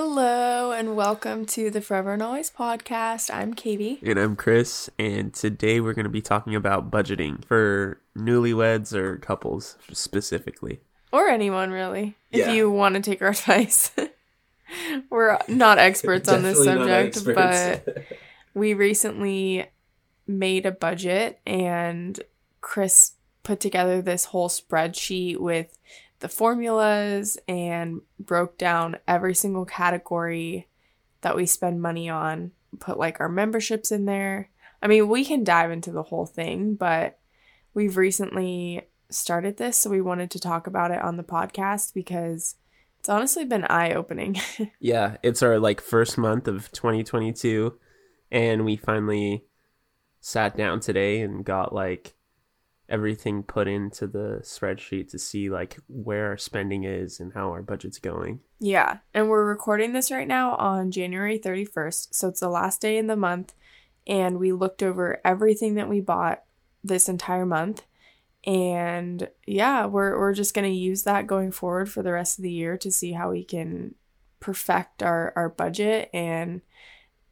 Hello and welcome to the Forever and Always podcast. I'm Katie. And I'm Chris, and today we're going to be talking about budgeting for newlyweds or couples specifically. Or anyone really, Yeah. if you want to take our advice. We're not experts on this subject, but we recently made a budget and Chris put together this whole spreadsheet with the formulas and broke down every single category that we spend money on, put like our memberships in there. I mean, we can dive into the whole thing, but we've recently started this, so we wanted to talk about it on the podcast because it's honestly been eye opening. yeah, it's our like first month of 2022, and we finally sat down today and got like everything put into the spreadsheet to see like where our spending is and how our budget's going. Yeah, and we're recording this right now on January 31st, so it's the last day in the month, and we looked over everything that we bought this entire month. And yeah, we're we're just going to use that going forward for the rest of the year to see how we can perfect our our budget and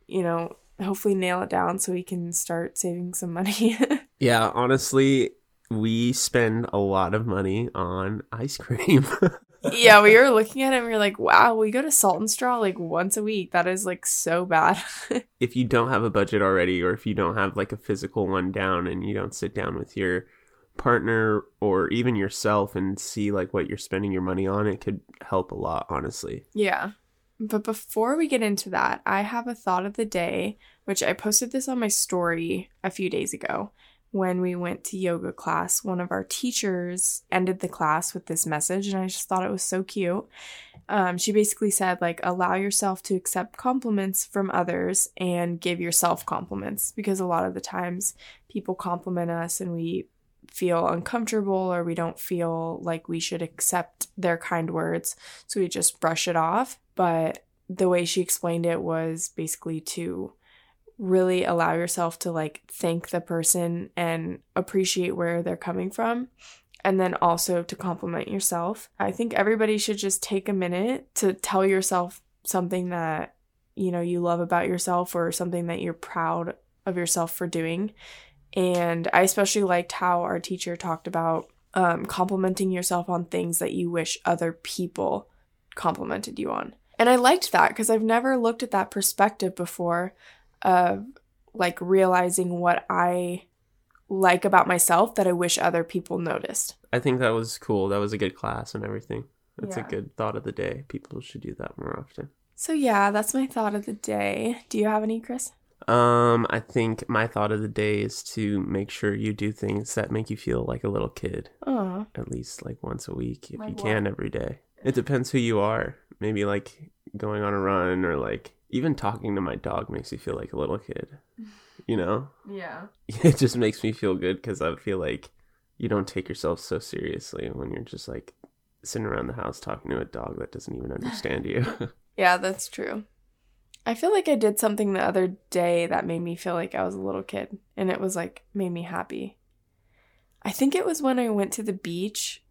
you know, hopefully nail it down so we can start saving some money. Yeah, honestly, we spend a lot of money on ice cream. yeah, we were looking at it and we were like, wow, we go to Salt and Straw like once a week. That is like so bad. if you don't have a budget already or if you don't have like a physical one down and you don't sit down with your partner or even yourself and see like what you're spending your money on it could help a lot honestly Yeah. But before we get into that, I have a thought of the day, which I posted this on my story a few days ago. When we went to yoga class, one of our teachers ended the class with this message, and I just thought it was so cute. Um, she basically said, like, allow yourself to accept compliments from others and give yourself compliments because a lot of the times people compliment us and we feel uncomfortable or we don't feel like we should accept their kind words. So we just brush it off. But the way she explained it was basically to really allow yourself to like thank the person and appreciate where they're coming from. And then also to compliment yourself. I think everybody should just take a minute to tell yourself something that, you know, you love about yourself or something that you're proud of yourself for doing. And I especially liked how our teacher talked about um, complimenting yourself on things that you wish other people complimented you on. And I liked that because I've never looked at that perspective before of like realizing what I like about myself that I wish other people noticed. i think that was cool that was a good class and everything that's Yeah. a good thought of the day people should do that more often So yeah, that's my thought of the day. Do you have any, Chris? um i think my thought of the day is to make sure you do things that make you feel like a little kid Oh, at least like once a week if Like you what? can every day. It depends who you are. Maybe like going on a run or like even talking to my dog makes me feel like a little kid. You know? yeah. It just makes me feel good cuz I feel like you don't take yourself so seriously when you're just like sitting around the house talking to a dog that doesn't even understand you. Yeah, that's true. I feel like I did something the other day that made me feel like I was a little kid and it was like made me happy. I think it was when I went to the beach.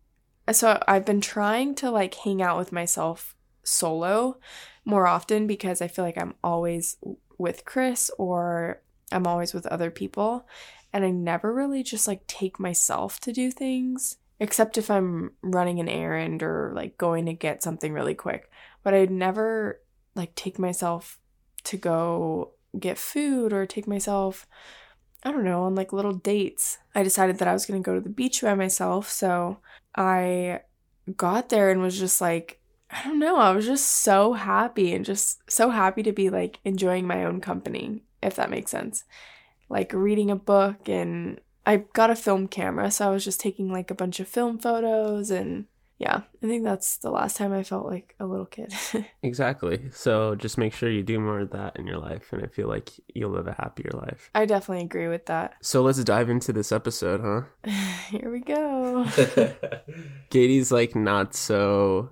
So I've been trying to like hang out with myself solo more often because I feel like I'm always with Chris or I'm always with other people and I never really just like take myself to do things except if I'm running an errand or like going to get something really quick but I'd never like take myself to go get food or take myself I don't know on like little dates. I decided that I was to go to the beach by myself, so I got there and was just like I don't know, I was just so happy and just so happy to be like enjoying my own company, if that makes sense. Like reading a book and I got a film camera, so I was just taking like a bunch of film photos and yeah, I think that's the last time I felt like a little kid. exactly. So just make sure you do more of that in your life and I feel like you'll live a happier life. I definitely agree with that. So let's dive into this episode, huh? Here we go. Katie's like not so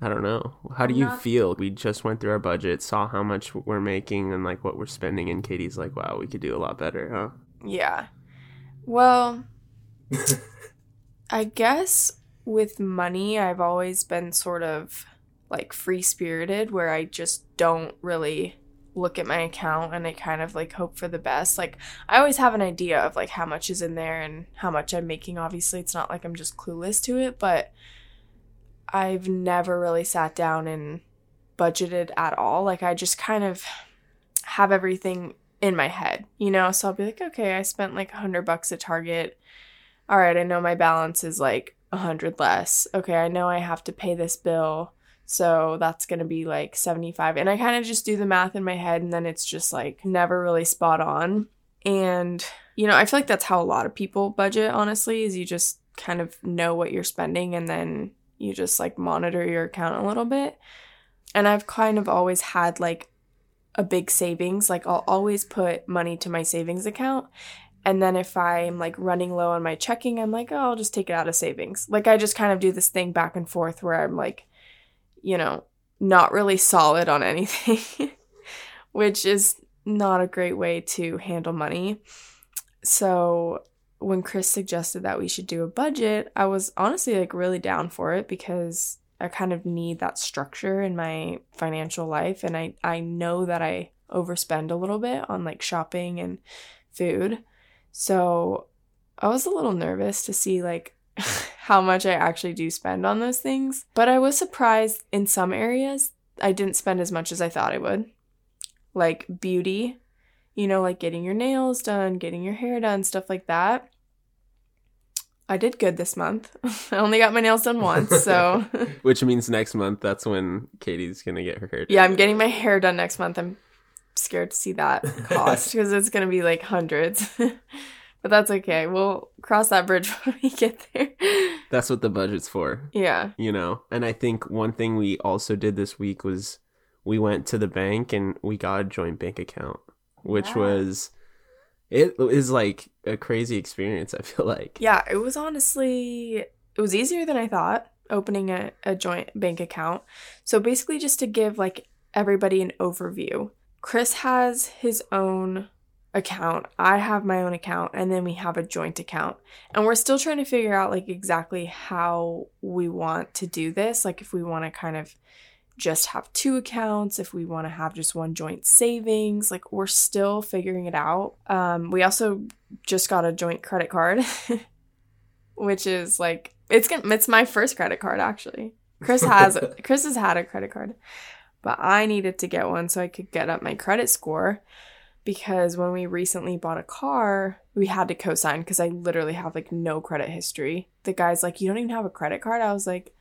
I don't know. How do I'm you not- feel? We just went through our budget, saw how much we're making and like what we're spending and Katie's like, "Wow, we could do a lot better, huh?" Yeah. Well, I guess with money, I've always been sort of like free spirited where I just don't really look at my account and I kind of like hope for the best. Like I always have an idea of like how much is in there and how much I'm making. Obviously, it's not like I'm just clueless to it, but I've never really sat down and budgeted at all. Like I just kind of have everything in my head, you know? So I'll be like, okay, I spent like a hundred bucks at Target. All right, I know my balance is like a hundred less. Okay, I know I have to pay this bill. So that's going to be like 75. And I kind of just do the math in my head and then it's just like never really spot on. And, you know, I feel like that's how a lot of people budget, honestly, is you just kind of know what you're spending and then you just like monitor your account a little bit. And I've kind of always had like a big savings. Like I'll always put money to my savings account. And then if I'm like running low on my checking, I'm like, oh, I'll just take it out of savings. Like I just kind of do this thing back and forth where I'm like, you know, not really solid on anything, which is not a great way to handle money. So when Chris suggested that we should do a budget, I was honestly like really down for it because I kind of need that structure in my financial life and I I know that I overspend a little bit on like shopping and food. So I was a little nervous to see like how much I actually do spend on those things, but I was surprised in some areas I didn't spend as much as I thought I would. Like beauty, you know, like getting your nails done, getting your hair done, stuff like that. I did good this month. I only got my nails done once, so Which means next month that's when Katie's gonna get her hair done. yeah, I'm getting my hair done next month. I'm scared to see that cost because it's gonna be like hundreds. but that's okay. We'll cross that bridge when we get there. That's what the budget's for. Yeah. You know? And I think one thing we also did this week was we went to the bank and we got a joint bank account, which Yeah. was it is like a crazy experience, I feel like. Yeah, it was honestly it was easier than I thought opening a, a joint bank account. So basically just to give like everybody an overview. Chris has his own account. I have my own account and then we have a joint account. And we're still trying to figure out like exactly how we want to do this, like if we want to kind of just have two accounts, if we want to have just one joint savings, like we're still figuring it out. Um we also just got a joint credit card, which is like it's gonna it's my first credit card actually. Chris has Chris has had a credit card, but I needed to get one so I could get up my credit score because when we recently bought a car, we had to co-sign because I literally have like no credit history. The guy's like, "You don't even have a credit card?" I was like,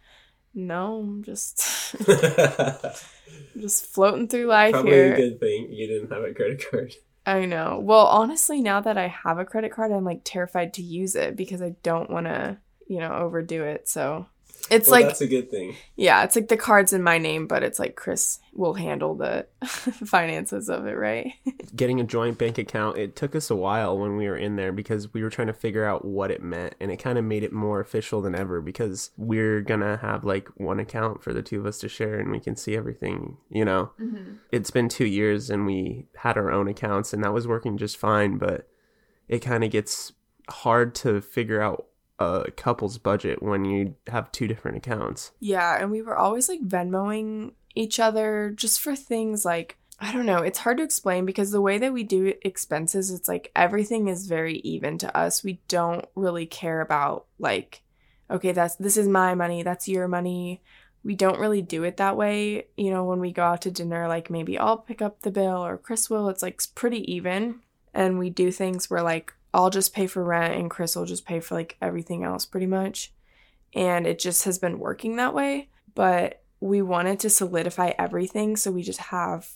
"No, I'm just I'm just floating through life here." a good thing you didn't have a credit card. I know. Well, honestly, now that I have a credit card, I'm like terrified to use it because I don't want to, you know, overdo it. So it's like, that's a good thing. yeah, it's like the card's in my name, but it's like Chris will handle the finances of it, right? Getting a joint bank account, it took us a while when we were in there because we were trying to figure out what it meant and it kind of made it more official than ever because we're gonna have like one account for the two of us to share and we can see everything, you know? Mm-hmm. it's been two years and we had our own accounts and that was working just fine but it kind of gets hard to figure out a couple's budget when you have two different accounts Yeah, and we were always like Venmoing each other just for things like I don't know, it's hard to explain because the way that we do expenses, it's like everything is very even to us. We don't really care about like okay, that's this is my money, that's your money. We don't really do it that way. You know, when we go out to dinner, like maybe I'll pick up the bill or Chris will, it's like pretty even. And we do things where like I'll just pay for rent and Chris will just pay for like everything else pretty much and it just has been working that way. But we wanted to solidify everything, so we just have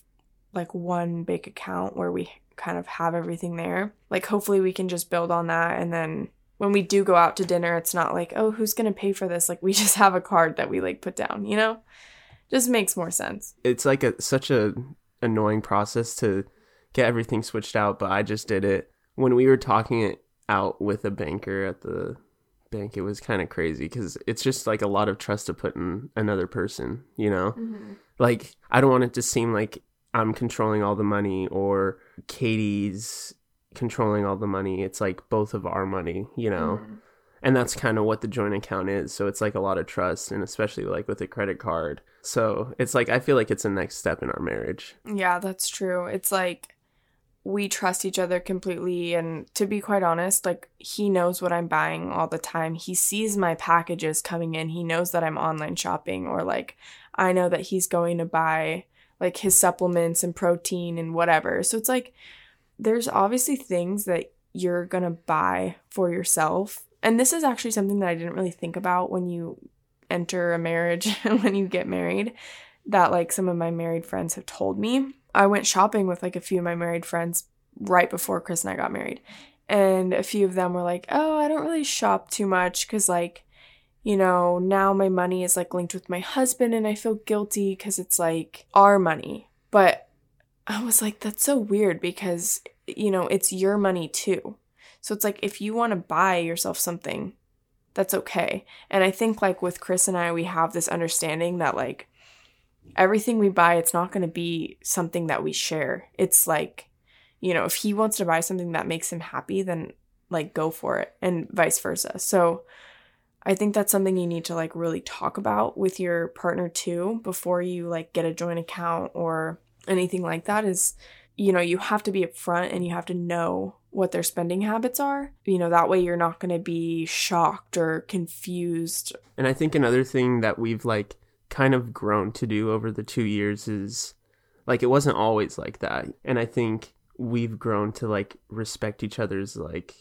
like one big account where we kind of have everything there. Like, hopefully, we can just build on that, and then when we do go out to dinner, it's not like, oh, who's gonna pay for this? Like, we just have a card that we like put down, you know? Just makes more sense. it's like a such a annoying process to get everything switched out but i just did it when we were talking it out with a banker at the bank it was kind of crazy because it's just like a lot of trust to put in another person you know mm-hmm. like i don't want it to seem like i'm controlling all the money or katie's controlling all the money it's like both of our money you know mm-hmm. And that's kind of what the joint account is. So it's like a lot of trust and especially like with a credit card. So it's like I feel like it's a next step in our marriage. Yeah, that's true. It's like we trust each other completely and to be quite honest like he knows what i'm buying all the time. He sees my packages coming in. He knows that i'm online shopping or like i know that he's going to buy like his supplements and protein and whatever. So it's like there's obviously things that you're going to buy for yourself. And this is actually something that i didn't really think about when you enter a marriage and when you get married that like some of my married friends have told me I went shopping with like a few of my married friends right before Chris and I got married. And a few of them were like, oh, I don't really shop too much because, like, you know, now my money is like linked with my husband and I feel guilty because it's like our money. But I was like, that's so weird because, you know, it's your money too. So it's like if you want to buy yourself something, that's okay. And I think like with Chris and I, we have this understanding that like everything we buy, it's not going to be something that we share. It's like, you know, if he wants to buy something that makes him happy, then like go for it and vice versa. So I think that's something you need to like really talk about with your partner too before you like get a joint account or anything like that is you know, you have to be upfront and you have to know what their spending habits are. You know, that way you're not going to be shocked or confused. And I think another thing that we've like kind of grown to do over the two years is like it wasn't always like that. And i think we've grown to like respect each other's like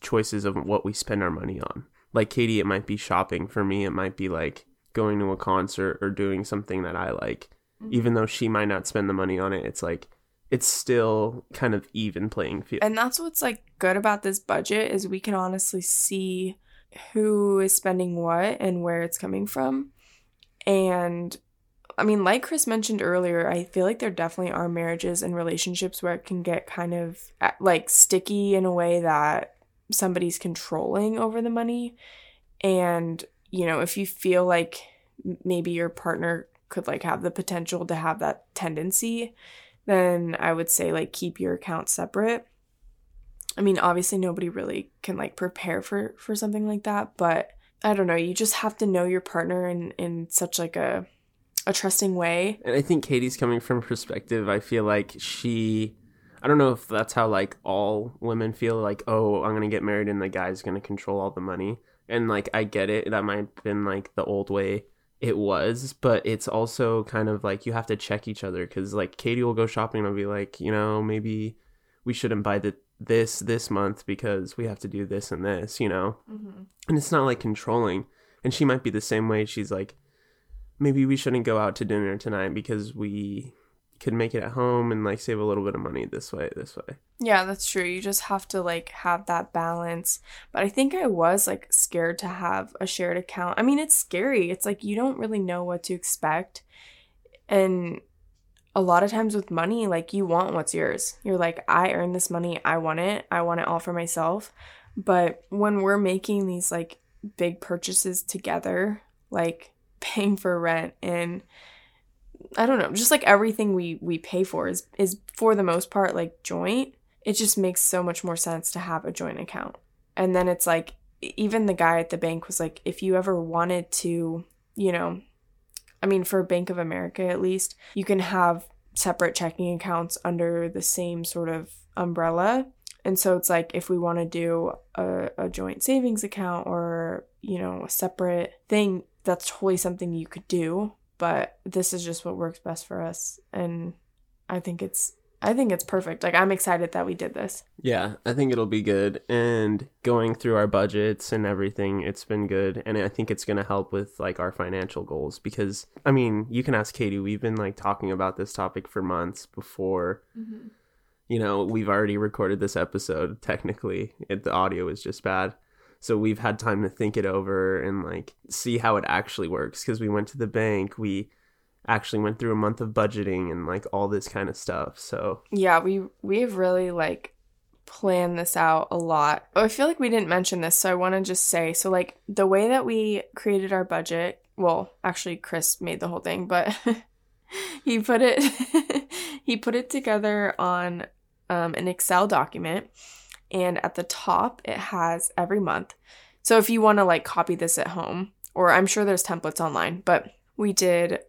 choices of what we spend our money on. Like katie it might be shopping. For me it might be like going to a concert or doing something that i like. Mm-hmm. even though she might not spend the money on it it's like it's still kind of even playing field. And that's what's like good about this budget is we can honestly see who is spending what and where it's coming from and I mean, like Chris mentioned earlier, I feel like there definitely are marriages and relationships where it can get kind of like sticky in a way that somebody's controlling over the money. And, you know, if you feel like maybe your partner could like have the potential to have that tendency, then I would say like keep your account separate. I mean, obviously nobody really can like prepare for for something like that, but I don't know, you just have to know your partner in in such like a a trusting way. And I think Katie's coming from perspective. I feel like she I don't know if that's how like all women feel like, oh, I'm gonna get married and the guy's gonna control all the money. And like I get it, that might have been like the old way it was, but it's also kind of like you have to check each other because like Katie will go shopping and I'll be like, you know, maybe we shouldn't buy the this this month because we have to do this and this, you know? Mm-hmm. And it's not like controlling. And she might be the same way. She's like, maybe we shouldn't go out to dinner tonight because we could make it at home and like save a little bit of money this way, this way. Yeah, that's true. You just have to like have that balance. But I think I was like scared to have a shared account. I mean, it's scary. It's like you don't really know what to expect. And a lot of times with money, like you want what's yours. You're like, I earned this money, I want it, I want it all for myself. But when we're making these like big purchases together, like paying for rent and I don't know, just like everything we we pay for is is for the most part like joint. It just makes so much more sense to have a joint account. And then it's like even the guy at the bank was like if you ever wanted to, you know, I mean, for Bank of America at least, you can have separate checking accounts under the same sort of umbrella. And so it's like if we want to do a, a joint savings account or, you know, a separate thing, that's totally something you could do. But this is just what works best for us. And I think it's I think it's perfect. Like I'm excited that we did this. Yeah, I think it'll be good. And going through our budgets and everything, it's been good. And I think it's going to help with like our financial goals because I mean, you can ask Katie, we've been like talking about this topic for months before mm-hmm. you know, we've already recorded this episode technically. It, the audio is just bad. So we've had time to think it over and like see how it actually works because we went to the bank, we actually went through a month of budgeting and like all this kind of stuff. So yeah, we we've really like planned this out a lot. Oh, I feel like we didn't mention this, so I want to just say so like the way that we created our budget. Well, actually, Chris made the whole thing, but he put it he put it together on um, an Excel document, and at the top it has every month So if you want to like copy this at home, or I'm sure there's templates online, but we did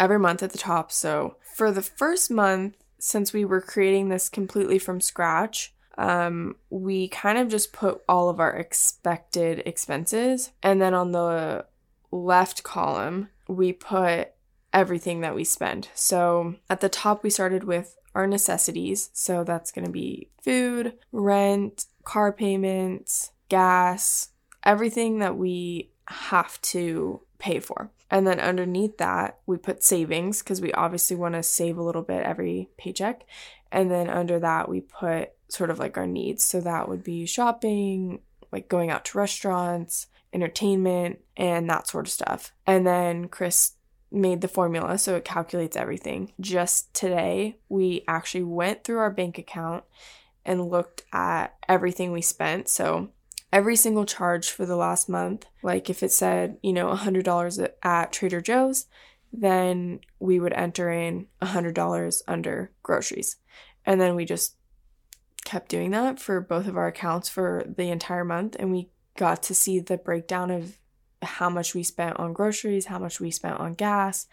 every month at the top. So for the first month, since we were creating this completely from scratch, um, we kind of just put all of our expected expenses. And then on the left column, we put everything that we spend. So at the top, we started with our necessities. So that's going to be food, rent, car payments, gas, everything that we have to pay for. And then underneath that, we put savings because we obviously want to save a little bit every paycheck. And then under that, we put sort of like our needs. So that would be shopping, like going out to restaurants, entertainment, and that sort of stuff. And then Chris made the formula so it calculates everything. Just today, we actually went through our bank account and looked at everything we spent. So every single charge for the last month, like if it said, you know, $100 at Trader Joe's, then we would enter in $100 under groceries. And then we just kept doing that for both of our accounts for the entire month. And we got to see the breakdown of how much we spent on groceries, how much we spent on gas.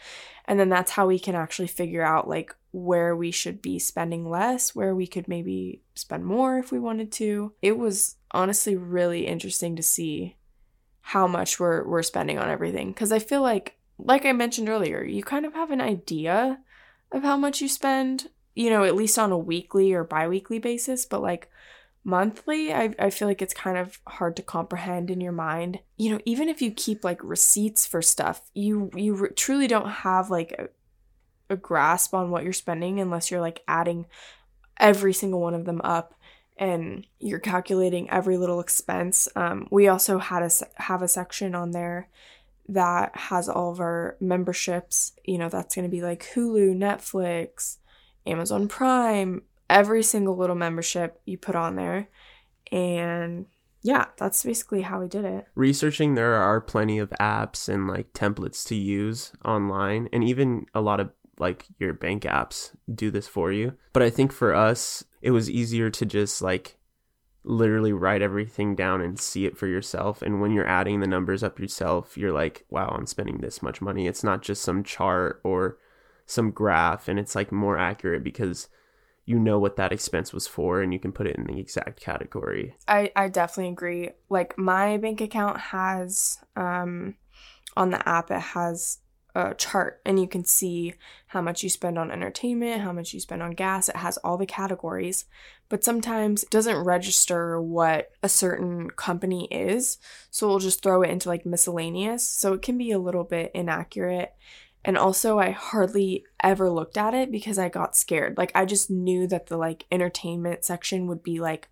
And then that's how we can actually figure out like where we should be spending less, where we could maybe spend more if we wanted to. It was honestly really interesting to see how much we're we're spending on everything. Cuz I feel like like I mentioned earlier, you kind of have an idea of how much you spend, you know, at least on a weekly or biweekly basis, but like monthly I, I feel like it's kind of hard to comprehend in your mind. You know even if you keep like receipts for stuff you you re- truly don't have like a, a grasp on what you're spending unless you're like adding every single one of them up and you're calculating every little expense um, we also had a have a section on there that has all of our memberships you know that's going to be like hulu netflix amazon prime every single little membership you put on there. And yeah, that's basically how we did it. Researching, there are plenty of apps and like templates to use online, and even a lot of like your bank apps do this for you. But I think for us, it was easier to just like literally write everything down and see it for yourself. And when you're adding the numbers up yourself, you're like, wow, I'm spending this much money. It's not just some chart or some graph, and it's like more accurate because you know what that expense was for and you can put it in the exact category. I, I definitely agree. Like my bank account has um on the app it has chart and you can see how much you spend on entertainment, how much you spend on gas. It has all the categories, but sometimes it doesn't register what a certain company is. So we'll just throw it into like miscellaneous. So it can be a little bit inaccurate. And also, I hardly ever looked at it because I got scared. Like, I just knew that the like entertainment section would be like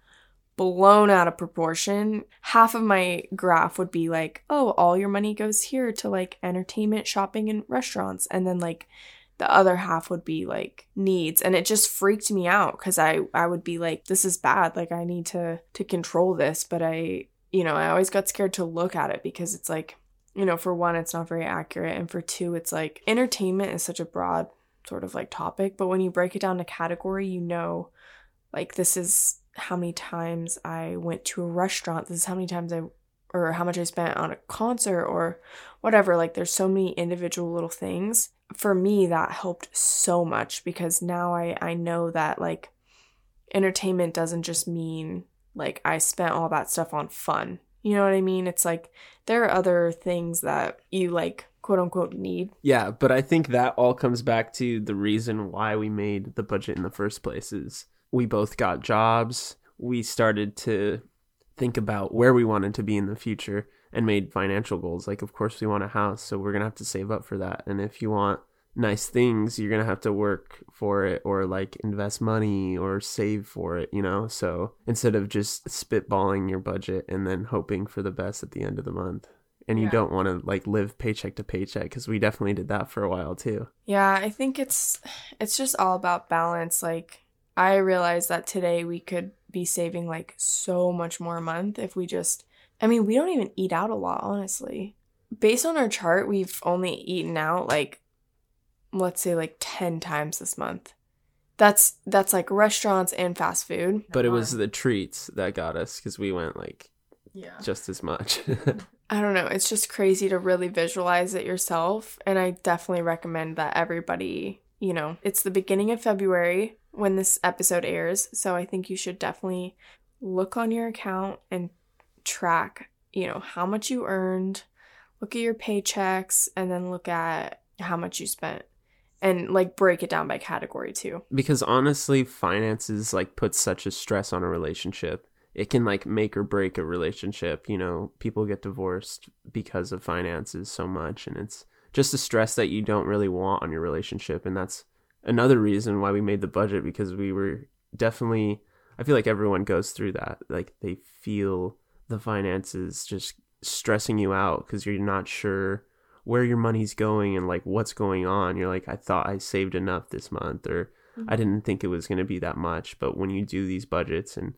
blown out of proportion. Half of my graph would be like, oh, all your money goes here to like entertainment, shopping, and restaurants. And then like the other half would be like needs and it just freaked me out because i i would be like this is bad like i need to to control this but i you know i always got scared to look at it because it's like you know, for one, it's not very accurate. And for two, it's like entertainment is such a broad sort of like topic. But when you break it down to category, you know, like this is how many times I went to a restaurant. This is how many times I, or how much I spent on a concert or whatever. Like there's so many individual little things. For me, that helped so much because now I, I know that like entertainment doesn't just mean like I spent all that stuff on fun. You know what I mean? It's like there are other things that you like quote unquote need. Yeah, but I think that all comes back to the reason why we made the budget in the first place is we both got jobs. We started to think about where we wanted to be in the future and made financial goals. Like of course we want a house, so we're going to have to save up for that. And if you want nice things, you're going to have to work for it or like invest money or save for it, you know? So instead of just spitballing your budget and then hoping for the best at the end of the month. And you yeah. don't want to like live paycheck to paycheck because we definitely did that for a while too. Yeah, I think it's it's just all about balance. Like I realized that today we could be saving like so much more a month if we just I mean, we don't even eat out a lot, honestly. Based on our chart, we've only eaten out like let's say like 10 times this month. That's that's like restaurants and fast food. But it was the treats that got us cuz we went like Yeah. just as much. I don't know. It's just crazy to really visualize it yourself. And I definitely recommend that everybody, you know, it's the beginning of February when this episode airs. So I think you should definitely look on your account and track, you know, how much you earned, look at your paychecks, and then look at how much you spent and like break it down by category too. because honestly, finances like put such a stress on a relationship. It can like make or break a relationship. You know, people get divorced because of finances so much, and it's just a stress that you don't really want on your relationship. And that's another reason why we made the budget because we were definitely. I feel like everyone goes through that. Like they feel the finances just stressing you out because you're not sure where your money's going and like what's going on. You're like, I thought I saved enough this month, or I mm-hmm. didn't think it was going to be that much. But when you do these budgets and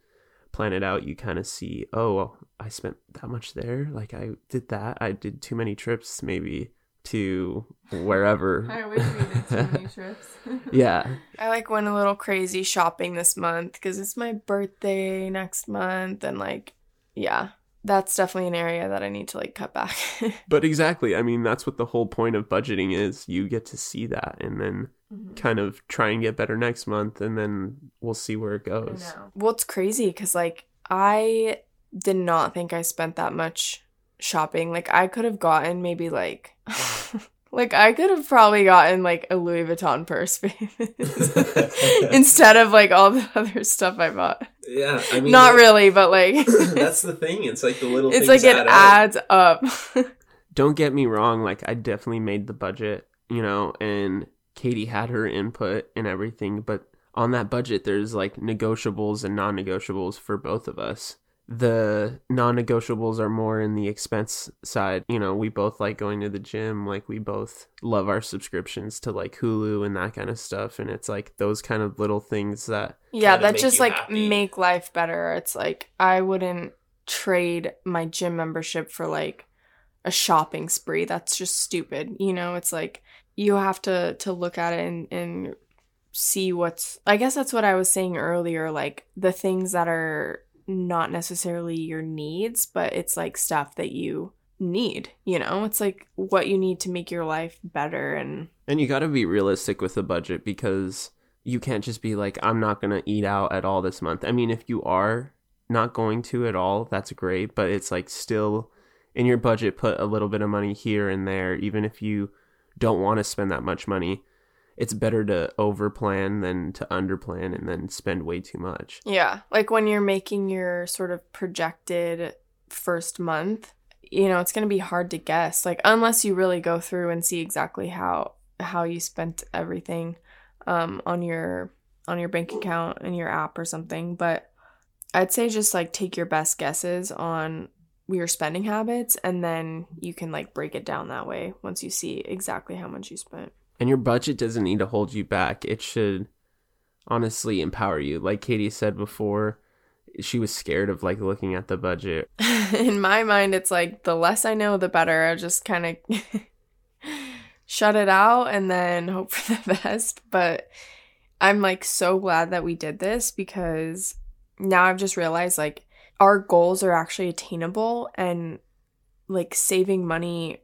plan it out, you kind of see, oh, well, I spent that much there. Like I did that. I did too many trips, maybe to wherever. wish we did too many trips. yeah, I like went a little crazy shopping this month because it's my birthday next month, and like, yeah, that's definitely an area that I need to like cut back. but exactly. I mean, that's what the whole point of budgeting is. You get to see that, and then kind of try and get better next month, and then we'll see where it goes. Well, it's crazy because like I did not think I spent that much shopping. Like I could have gotten maybe like. Like I could have probably gotten like a Louis Vuitton purse instead of like all the other stuff I bought. Yeah, I mean, Not really, but like that's the thing. It's like the little. it's like it adds up. don't get me wrong like i definitely made the budget you know and katie had her input and everything but on that budget there's like negotiables and non-negotiables for both of us the non-negotiables are more in the expense side you know we both like going to the gym like we both love our subscriptions to like hulu and that kind of stuff and it's like those kind of little things that yeah, that just like happy. make life better. It's like I wouldn't trade my gym membership for like a shopping spree. That's just stupid. You know, it's like you have to to look at it and and see what's I guess that's what I was saying earlier like the things that are not necessarily your needs, but it's like stuff that you need, you know? It's like what you need to make your life better and And you got to be realistic with the budget because you can't just be like, I'm not going to eat out at all this month. I mean, if you are not going to at all, that's great. But it's like still in your budget, put a little bit of money here and there, even if you don't want to spend that much money. It's better to overplan than to underplan and then spend way too much. Yeah, like when you're making your sort of projected first month, you know, it's going to be hard to guess. Like unless you really go through and see exactly how how you spent everything um on your on your bank account and your app or something, but I'd say just like take your best guesses on your spending habits and then you can like break it down that way once you see exactly how much you spent. And your budget doesn't need to hold you back. It should honestly empower you. Like Katie said before, she was scared of like looking at the budget. in my mind it's like the less i know the better i just kind of shut it out and then hope for the best but i'm like so glad that we did this because now i've just realized like our goals are actually attainable and like saving money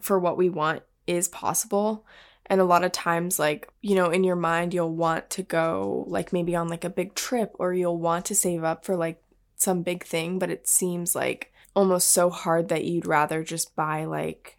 for what we want is possible and a lot of times like you know in your mind you'll want to go like maybe on like a big trip or you'll want to save up for like some big thing but it seems like almost so hard that you'd rather just buy like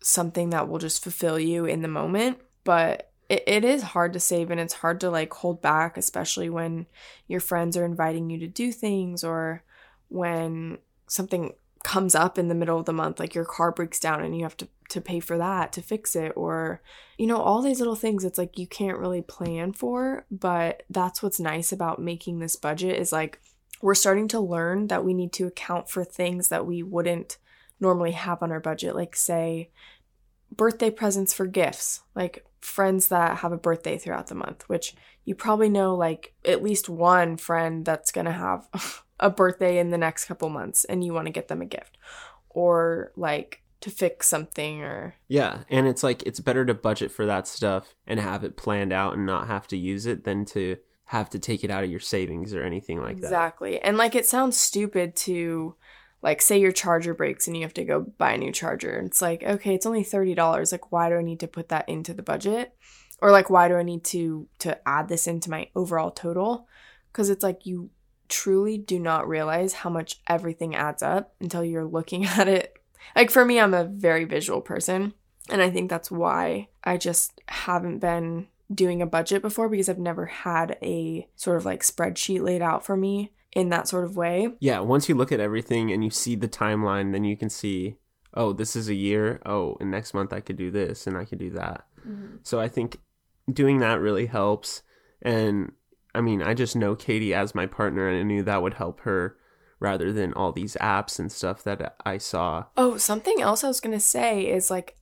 something that will just fulfill you in the moment. But it, it is hard to save and it's hard to like hold back especially when your friends are inviting you to do things or when something comes up in the middle of the month like your car breaks down and you have to to pay for that to fix it or you know all these little things it's like you can't really plan for but that's what's nice about making this budget is like we're starting to learn that we need to account for things that we wouldn't normally have on our budget like say birthday presents for gifts like friends that have a birthday throughout the month which you probably know like at least one friend that's going to have a birthday in the next couple months and you want to get them a gift or like to fix something or Yeah, and it's like it's better to budget for that stuff and have it planned out and not have to use it than to have to take it out of your savings or anything like that. Exactly. And like it sounds stupid to like say your charger breaks and you have to go buy a new charger. It's like, okay, it's only $30. Like why do I need to put that into the budget? Or like why do I need to to add this into my overall total? Cuz it's like you truly do not realize how much everything adds up until you're looking at it. Like for me, I'm a very visual person, and I think that's why I just haven't been doing a budget before because I've never had a sort of like spreadsheet laid out for me in that sort of way. Yeah, once you look at everything and you see the timeline, then you can see, oh, this is a year. Oh, and next month I could do this and I could do that. Mm-hmm. So I think doing that really helps. And I mean, I just know Katie as my partner and I knew that would help her rather than all these apps and stuff that I saw. Oh, something else I was going to say is like,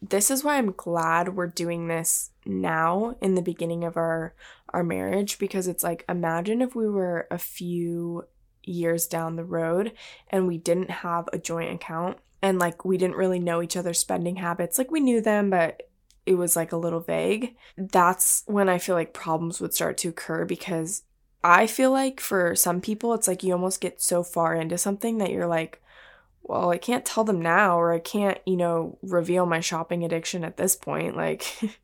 this is why I'm glad we're doing this now in the beginning of our our marriage because it's like imagine if we were a few years down the road and we didn't have a joint account and like we didn't really know each other's spending habits like we knew them but it was like a little vague that's when i feel like problems would start to occur because i feel like for some people it's like you almost get so far into something that you're like well i can't tell them now or i can't you know reveal my shopping addiction at this point like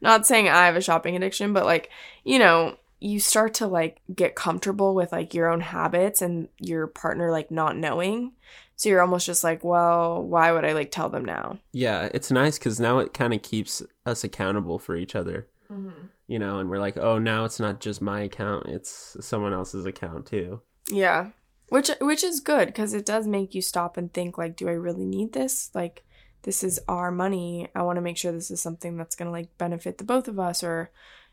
Not saying I have a shopping addiction, but like, you know, you start to like get comfortable with like your own habits and your partner like not knowing. So you're almost just like, well, why would I like tell them now? Yeah, it's nice because now it kind of keeps us accountable for each other. Mm-hmm. You know, and we're like, oh, now it's not just my account; it's someone else's account too. Yeah, which which is good because it does make you stop and think, like, do I really need this? Like, this is our money. I want to make sure this is something that's going to like benefit the both of us or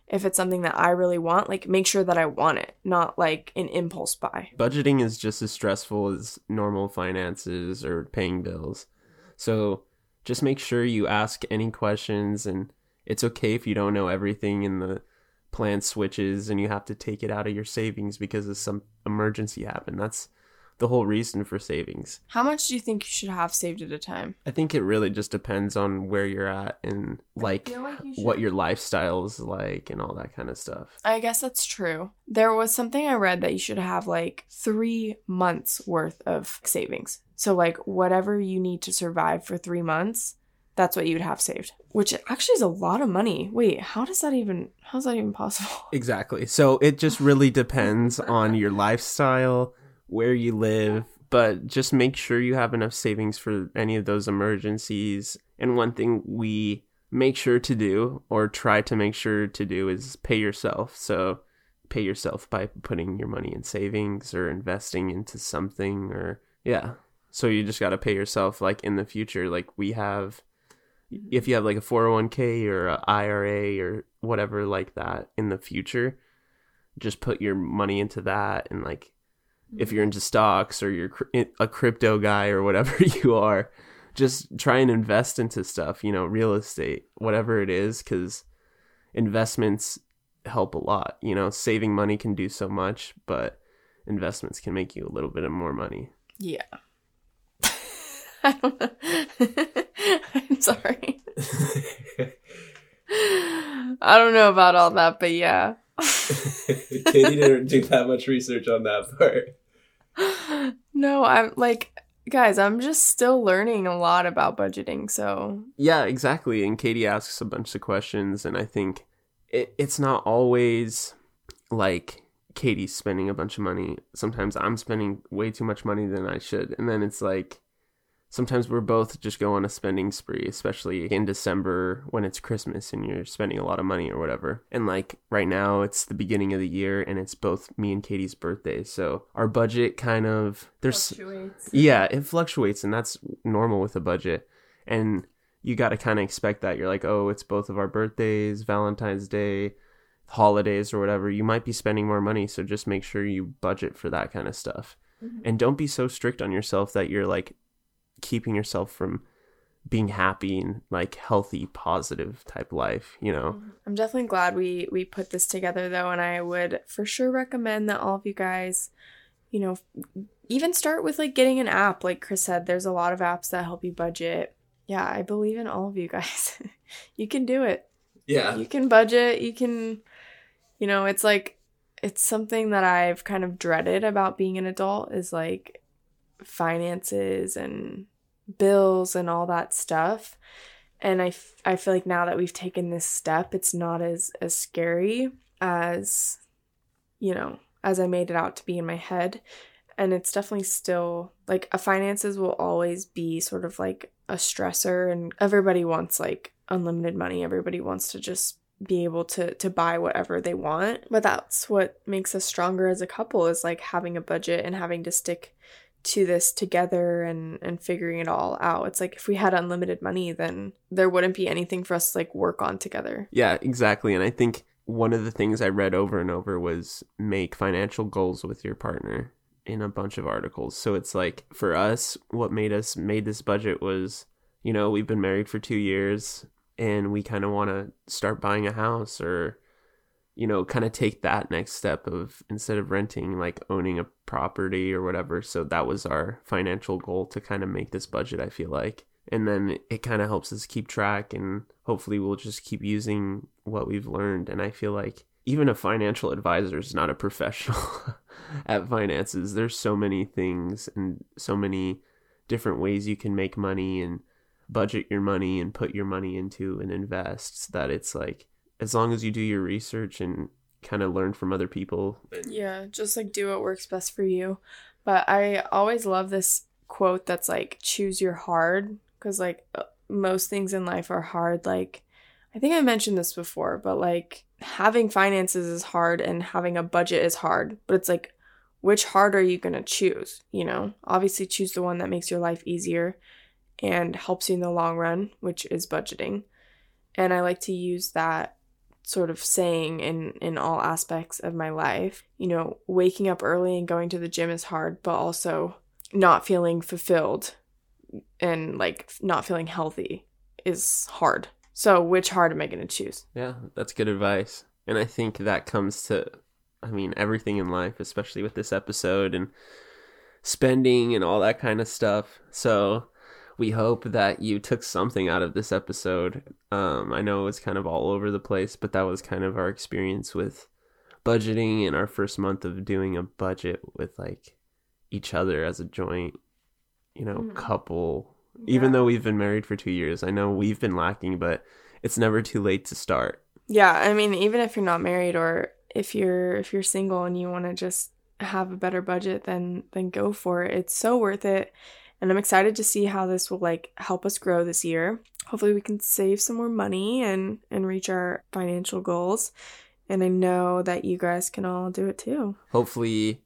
if it's something that I really want, like make sure that I want it, not like an impulse buy. Budgeting is just as stressful as normal finances or paying bills. So just make sure you ask any questions and it's okay if you don't know everything and the plan switches and you have to take it out of your savings because of some emergency happen. That's the whole reason for savings. How much do you think you should have saved at a time? I think it really just depends on where you're at and like, like you what your lifestyle is like and all that kind of stuff. I guess that's true. There was something I read that you should have like three months worth of savings. So, like, whatever you need to survive for three months, that's what you'd have saved which actually is a lot of money wait how does that even how's that even possible exactly so it just really depends on your lifestyle where you live, but just make sure you have enough savings for any of those emergencies. And one thing we make sure to do or try to make sure to do is pay yourself. So pay yourself by putting your money in savings or investing into something or yeah. So you just got to pay yourself like in the future like we have if you have like a 401k or a IRA or whatever like that in the future, just put your money into that and like if you're into stocks or you're a crypto guy or whatever you are just try and invest into stuff you know real estate whatever it is because investments help a lot you know? Saving money can do so much but investments can make you a little bit of more money. Yeah. I don't know. I'm sorry. I don't know about all that but yeah. Katie didn't do that much research on that part no, I'm like, guys, I'm just still learning a lot about budgeting. So, yeah, exactly. And Katie asks a bunch of questions, and I think it, it's not always like Katie's spending a bunch of money. Sometimes I'm spending way too much money than I should. And then it's like, sometimes we're both just go on a spending spree, especially in December when it's Christmas and you're spending a lot of money or whatever. And like right now, it's the beginning of the year and it's both me and Katie's birthday. So our budget kind of there's fluctuates. yeah, it fluctuates and that's normal with a budget. And you got to kind of expect that. You're like, oh, it's both of our birthdays, Valentine's Day, holidays, or whatever. You might be spending more money. So just make sure you budget for that kind of stuff. Mm-hmm. And don't be so strict on yourself that you're like keeping yourself from being happy and like healthy positive type life you know? Mm-hmm. i'm definitely glad we we put this together though and i would for sure recommend that all of you guys you know even start with like getting an app. Like chris said there's a lot of apps that help you budget. Yeah i believe in all of you guys. You can do it. Yeah. You can budget. You can You know, it's like it's something that I've kind of dreaded about being an adult is like finances and bills and all that stuff. And I, f- I feel like now that we've taken this step, it's not as as scary as you know, as I made it out to be in my head. And it's definitely still like a finances will always be sort of like a stressor and everybody wants like unlimited money. Everybody wants to just be able to to buy whatever they want. But that's what makes us stronger as a couple is like having a budget and having to stick to this together and and figuring it all out. It's like if we had unlimited money then there wouldn't be anything for us to like work on together. Yeah, exactly. And I think one of the things I read over and over was make financial goals with your partner in a bunch of articles. So it's like for us, what made us made this budget was, you know, we've been married for 2 years and we kind of want to start buying a house or you know, kind of take that next step of instead of renting, like owning a property or whatever. So that was our financial goal to kind of make this budget, I feel like. And then it kind of helps us keep track and hopefully we'll just keep using what we've learned. And I feel like even a financial advisor is not a professional at finances. There's so many things and so many different ways you can make money and budget your money and put your money into and invest that it's like as long as you do your research and kind of learn from other people. Yeah, just like do what works best for you. But I always love this quote that's like choose your hard because like uh, most things in life are hard like I think I mentioned this before, but like having finances is hard and having a budget is hard, but it's like which hard are you going to choose, you know? Obviously choose the one that makes your life easier and helps you in the long run, which is budgeting. And I like to use that sort of saying in in all aspects of my life. You know, waking up early and going to the gym is hard, but also not feeling fulfilled and like not feeling healthy is hard. So, which hard am I going to choose? Yeah, that's good advice. And I think that comes to I mean everything in life, especially with this episode and spending and all that kind of stuff. So, we hope that you took something out of this episode. Um, I know it was kind of all over the place, but that was kind of our experience with budgeting and our first month of doing a budget with like each other as a joint, you know, mm. couple. Yeah. Even though we've been married for two years, I know we've been lacking, but it's never too late to start. Yeah, I mean, even if you're not married or if you're if you're single and you want to just have a better budget, then then go for it. It's so worth it and I'm excited to see how this will like help us grow this year. Hopefully we can save some more money and and reach our financial goals. And I know that you guys can all do it too. Hopefully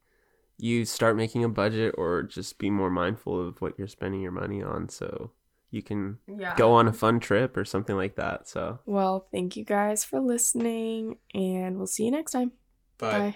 you start making a budget or just be more mindful of what you're spending your money on so you can yeah. go on a fun trip or something like that. So, well, thank you guys for listening and we'll see you next time. Bye. Bye.